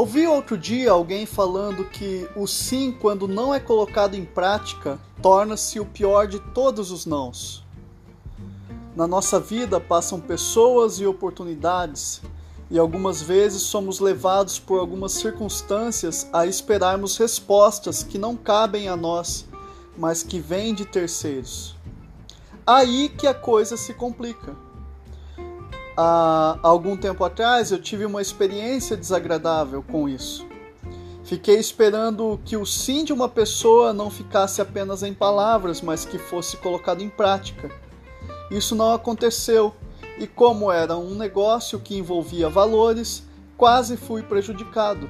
Ouvi outro dia alguém falando que o sim, quando não é colocado em prática, torna-se o pior de todos os nãos. Na nossa vida passam pessoas e oportunidades, e algumas vezes somos levados por algumas circunstâncias a esperarmos respostas que não cabem a nós, mas que vêm de terceiros. Aí que a coisa se complica há algum tempo atrás eu tive uma experiência desagradável com isso. Fiquei esperando que o sim de uma pessoa não ficasse apenas em palavras, mas que fosse colocado em prática. Isso não aconteceu, e como era um negócio que envolvia valores, quase fui prejudicado.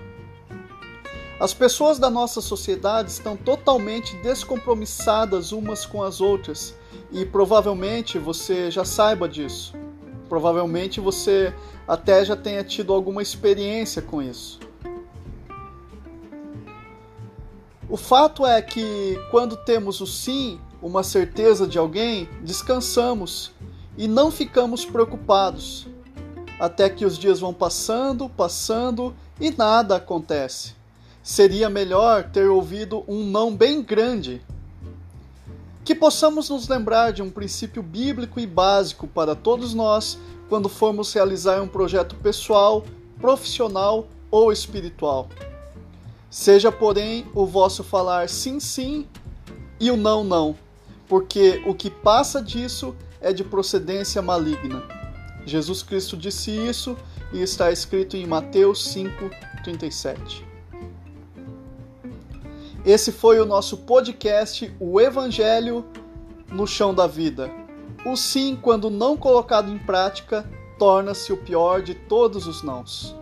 As pessoas da nossa sociedade estão totalmente descompromissadas umas com as outras, e provavelmente você já saiba disso. Provavelmente você até já tenha tido alguma experiência com isso. O fato é que quando temos o sim, uma certeza de alguém, descansamos e não ficamos preocupados. Até que os dias vão passando, passando e nada acontece. Seria melhor ter ouvido um não bem grande que possamos nos lembrar de um princípio bíblico e básico para todos nós quando formos realizar um projeto pessoal, profissional ou espiritual. Seja, porém, o vosso falar sim, sim e o não, não, porque o que passa disso é de procedência maligna. Jesus Cristo disse isso e está escrito em Mateus 5:37. Esse foi o nosso podcast, o Evangelho no chão da vida. O sim, quando não colocado em prática, torna-se o pior de todos os nãos.